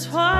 Twilight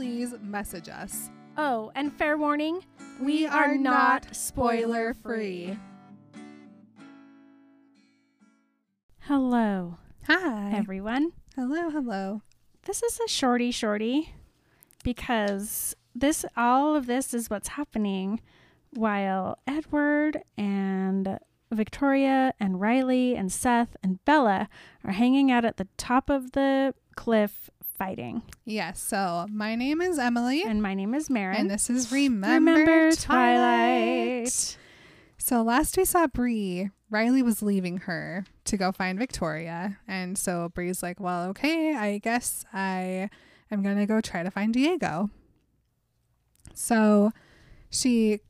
please message us. Oh, and fair warning, we, are, not spoiler free. Hello, Hi. everyone. hello, hello. This is a shorty shorty because this all of this is what's happening while Edward and Victoria and Riley and Seth and Bella are hanging out at the top of the cliff fighting. Yes, so my name is Emily, And my name is Marin. and this is Remember, Remember Twilight. Twilight. So last we saw Bree, Riley was leaving her to go find Victoria. And so Bree's like, well, okay, I guess I am going to go try to find Diego. So she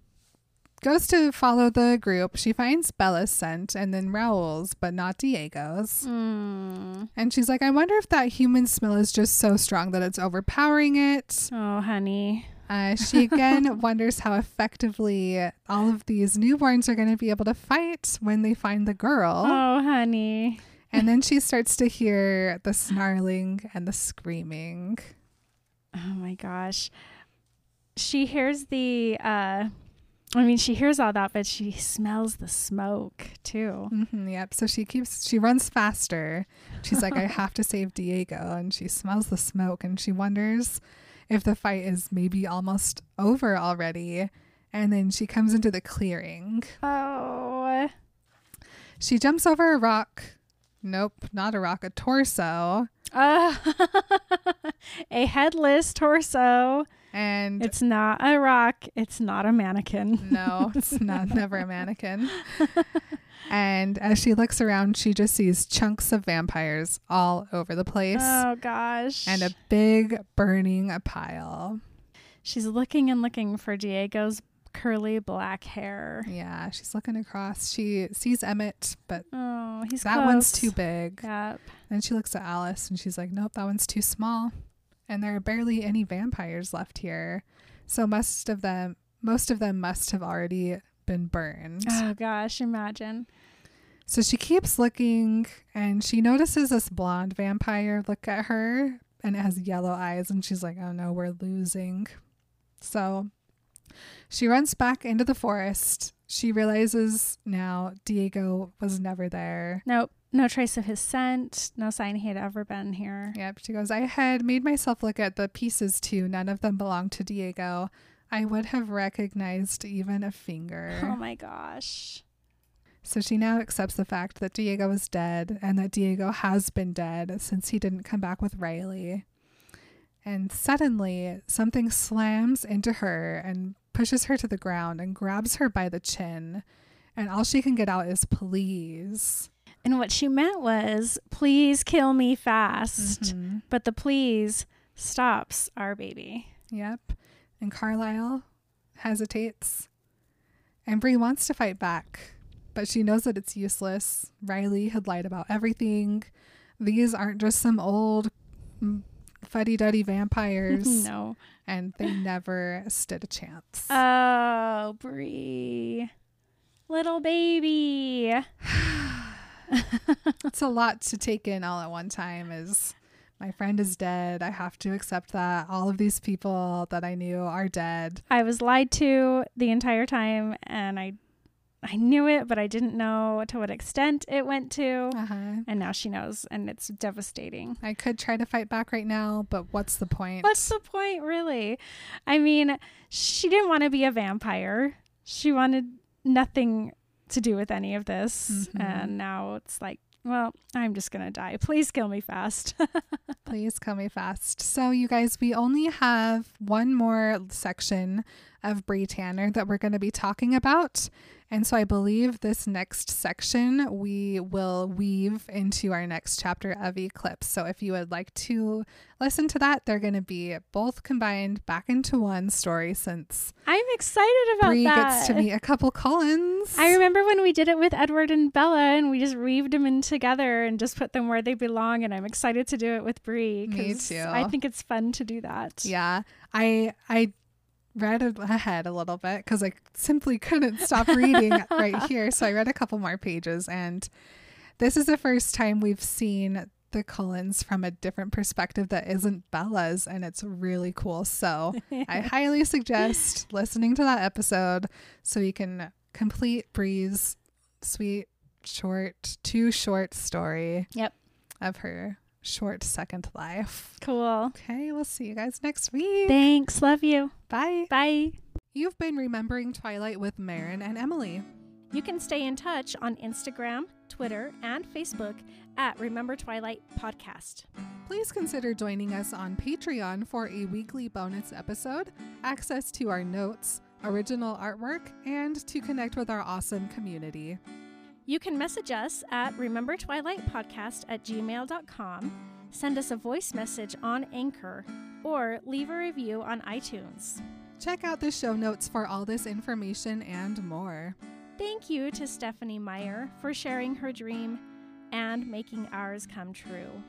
goes to follow the group. She finds Bella's scent and then Raoul's, but not Diego's. Mm. And she's like, I wonder if that human smell is just so strong that it's overpowering it. Oh, honey. Uh, she again wonders how effectively all of these newborns are going to be able to fight when they find the girl. Oh, honey. And then she starts to hear the snarling and the screaming. Oh my gosh. She hears the uh I mean she hears all that but she smells the smoke too. hmm yep. So she keeps, she runs faster. She's like, I have to save Diego. And she smells the smoke and she wonders if the fight is maybe almost over already. And then she comes into the clearing. Oh. She jumps over a rock. Nope, not a rock, a torso. Uh, a headless torso. And It's not a rock, it's not a mannequin. no, it's not never a mannequin. and as she looks around, she just sees chunks of vampires all over the place Oh gosh. and a big burning pile. She's looking and looking for Diego's curly black hair. Yeah, she's looking across. She sees Emmett, but Oh, he's that one's too big. Yep. Then she looks at Alice and she's like, nope, that one's too small. And there are barely any vampires left here. So most of them most of them must have already been burned. Oh gosh, imagine. So she keeps looking and she notices this blonde vampire look at her and it has yellow eyes and she's like, "Oh no, we're losing." So she runs back into the forest. She realizes now Diego was never there. Nope. No trace of his scent. No sign he had ever been here. Yep, she goes, "I had made myself look at the pieces too. None of them belonged to Diego. I would have recognized even a finger." Oh my gosh. So she now accepts the fact that Diego is dead and that Diego has been dead since he didn't come back with Riley. And suddenly, something slams into her and pushes her to the ground and grabs her by the chin. And all she can get out is please. And what she meant was, please kill me fast. Mhm. But the please stops our baby. Yep. And Carlisle hesitates. And Bree wants to fight back, but she knows that it's useless. Riley had lied about everything. These aren't just some old fuddy duddy vampires. no. And they never stood a chance. Oh, Bree. Little baby. it's a lot to take in all at one time is my friend is dead. I have to accept that. All of these people that I knew are dead. I was lied to the entire time and I I knew it, but I didn't know to what extent it went to. Uh-huh. And now she knows and it's devastating. I could try to fight back right now, but what's the point? What's the point really? I mean, she didn't want to be a vampire. She wanted nothing to do with any of this. Mhm. And now it's like, well, I'm just going to die. Please kill me fast. Please kill me fast. So, you guys, we only have one more section of Bree Tanner that we're going to be talking about. And so, I believe this next section we will weave into our next chapter of Eclipse. So, if you would like to listen to that, they're going to be both combined back into one story since I'm excited about Bree that. gets to meet a couple Cullens. I remember when we did it with Edward and Bella and we just weaved them in together and just put them where they belong. And I'm excited to do it with Bree. Me too. I think it's fun to do that. Yeah, I I read ahead a little bit because I simply couldn't stop reading right here. So I read a couple more pages, and this is the first time we've seen the Cullens from a different perspective that isn't Bella's, and it's really cool. So I highly suggest listening to that episode so you can complete Bree's sweet, short, too short story. Yep. Of her short second life. Cool. Okay, we'll see you guys next week. Thanks. Love you. Bye. Bye. You've been remembering Twilight with Marin and Emily. You can stay in touch on Instagram, Twitter, and Facebook at Remember Twilight Podcast. Please consider joining us on Patreon for a weekly bonus episode, access to our notes, original artwork, and to connect with our awesome community. You can message us at remembertwilightpodcast Twilight Podcast at gmail.com, send us a voice message on Anchor, or leave a review on iTunes. Check out the show notes for all this information and more. Thank you to Stephenie Meyer for sharing her dream and making ours come true.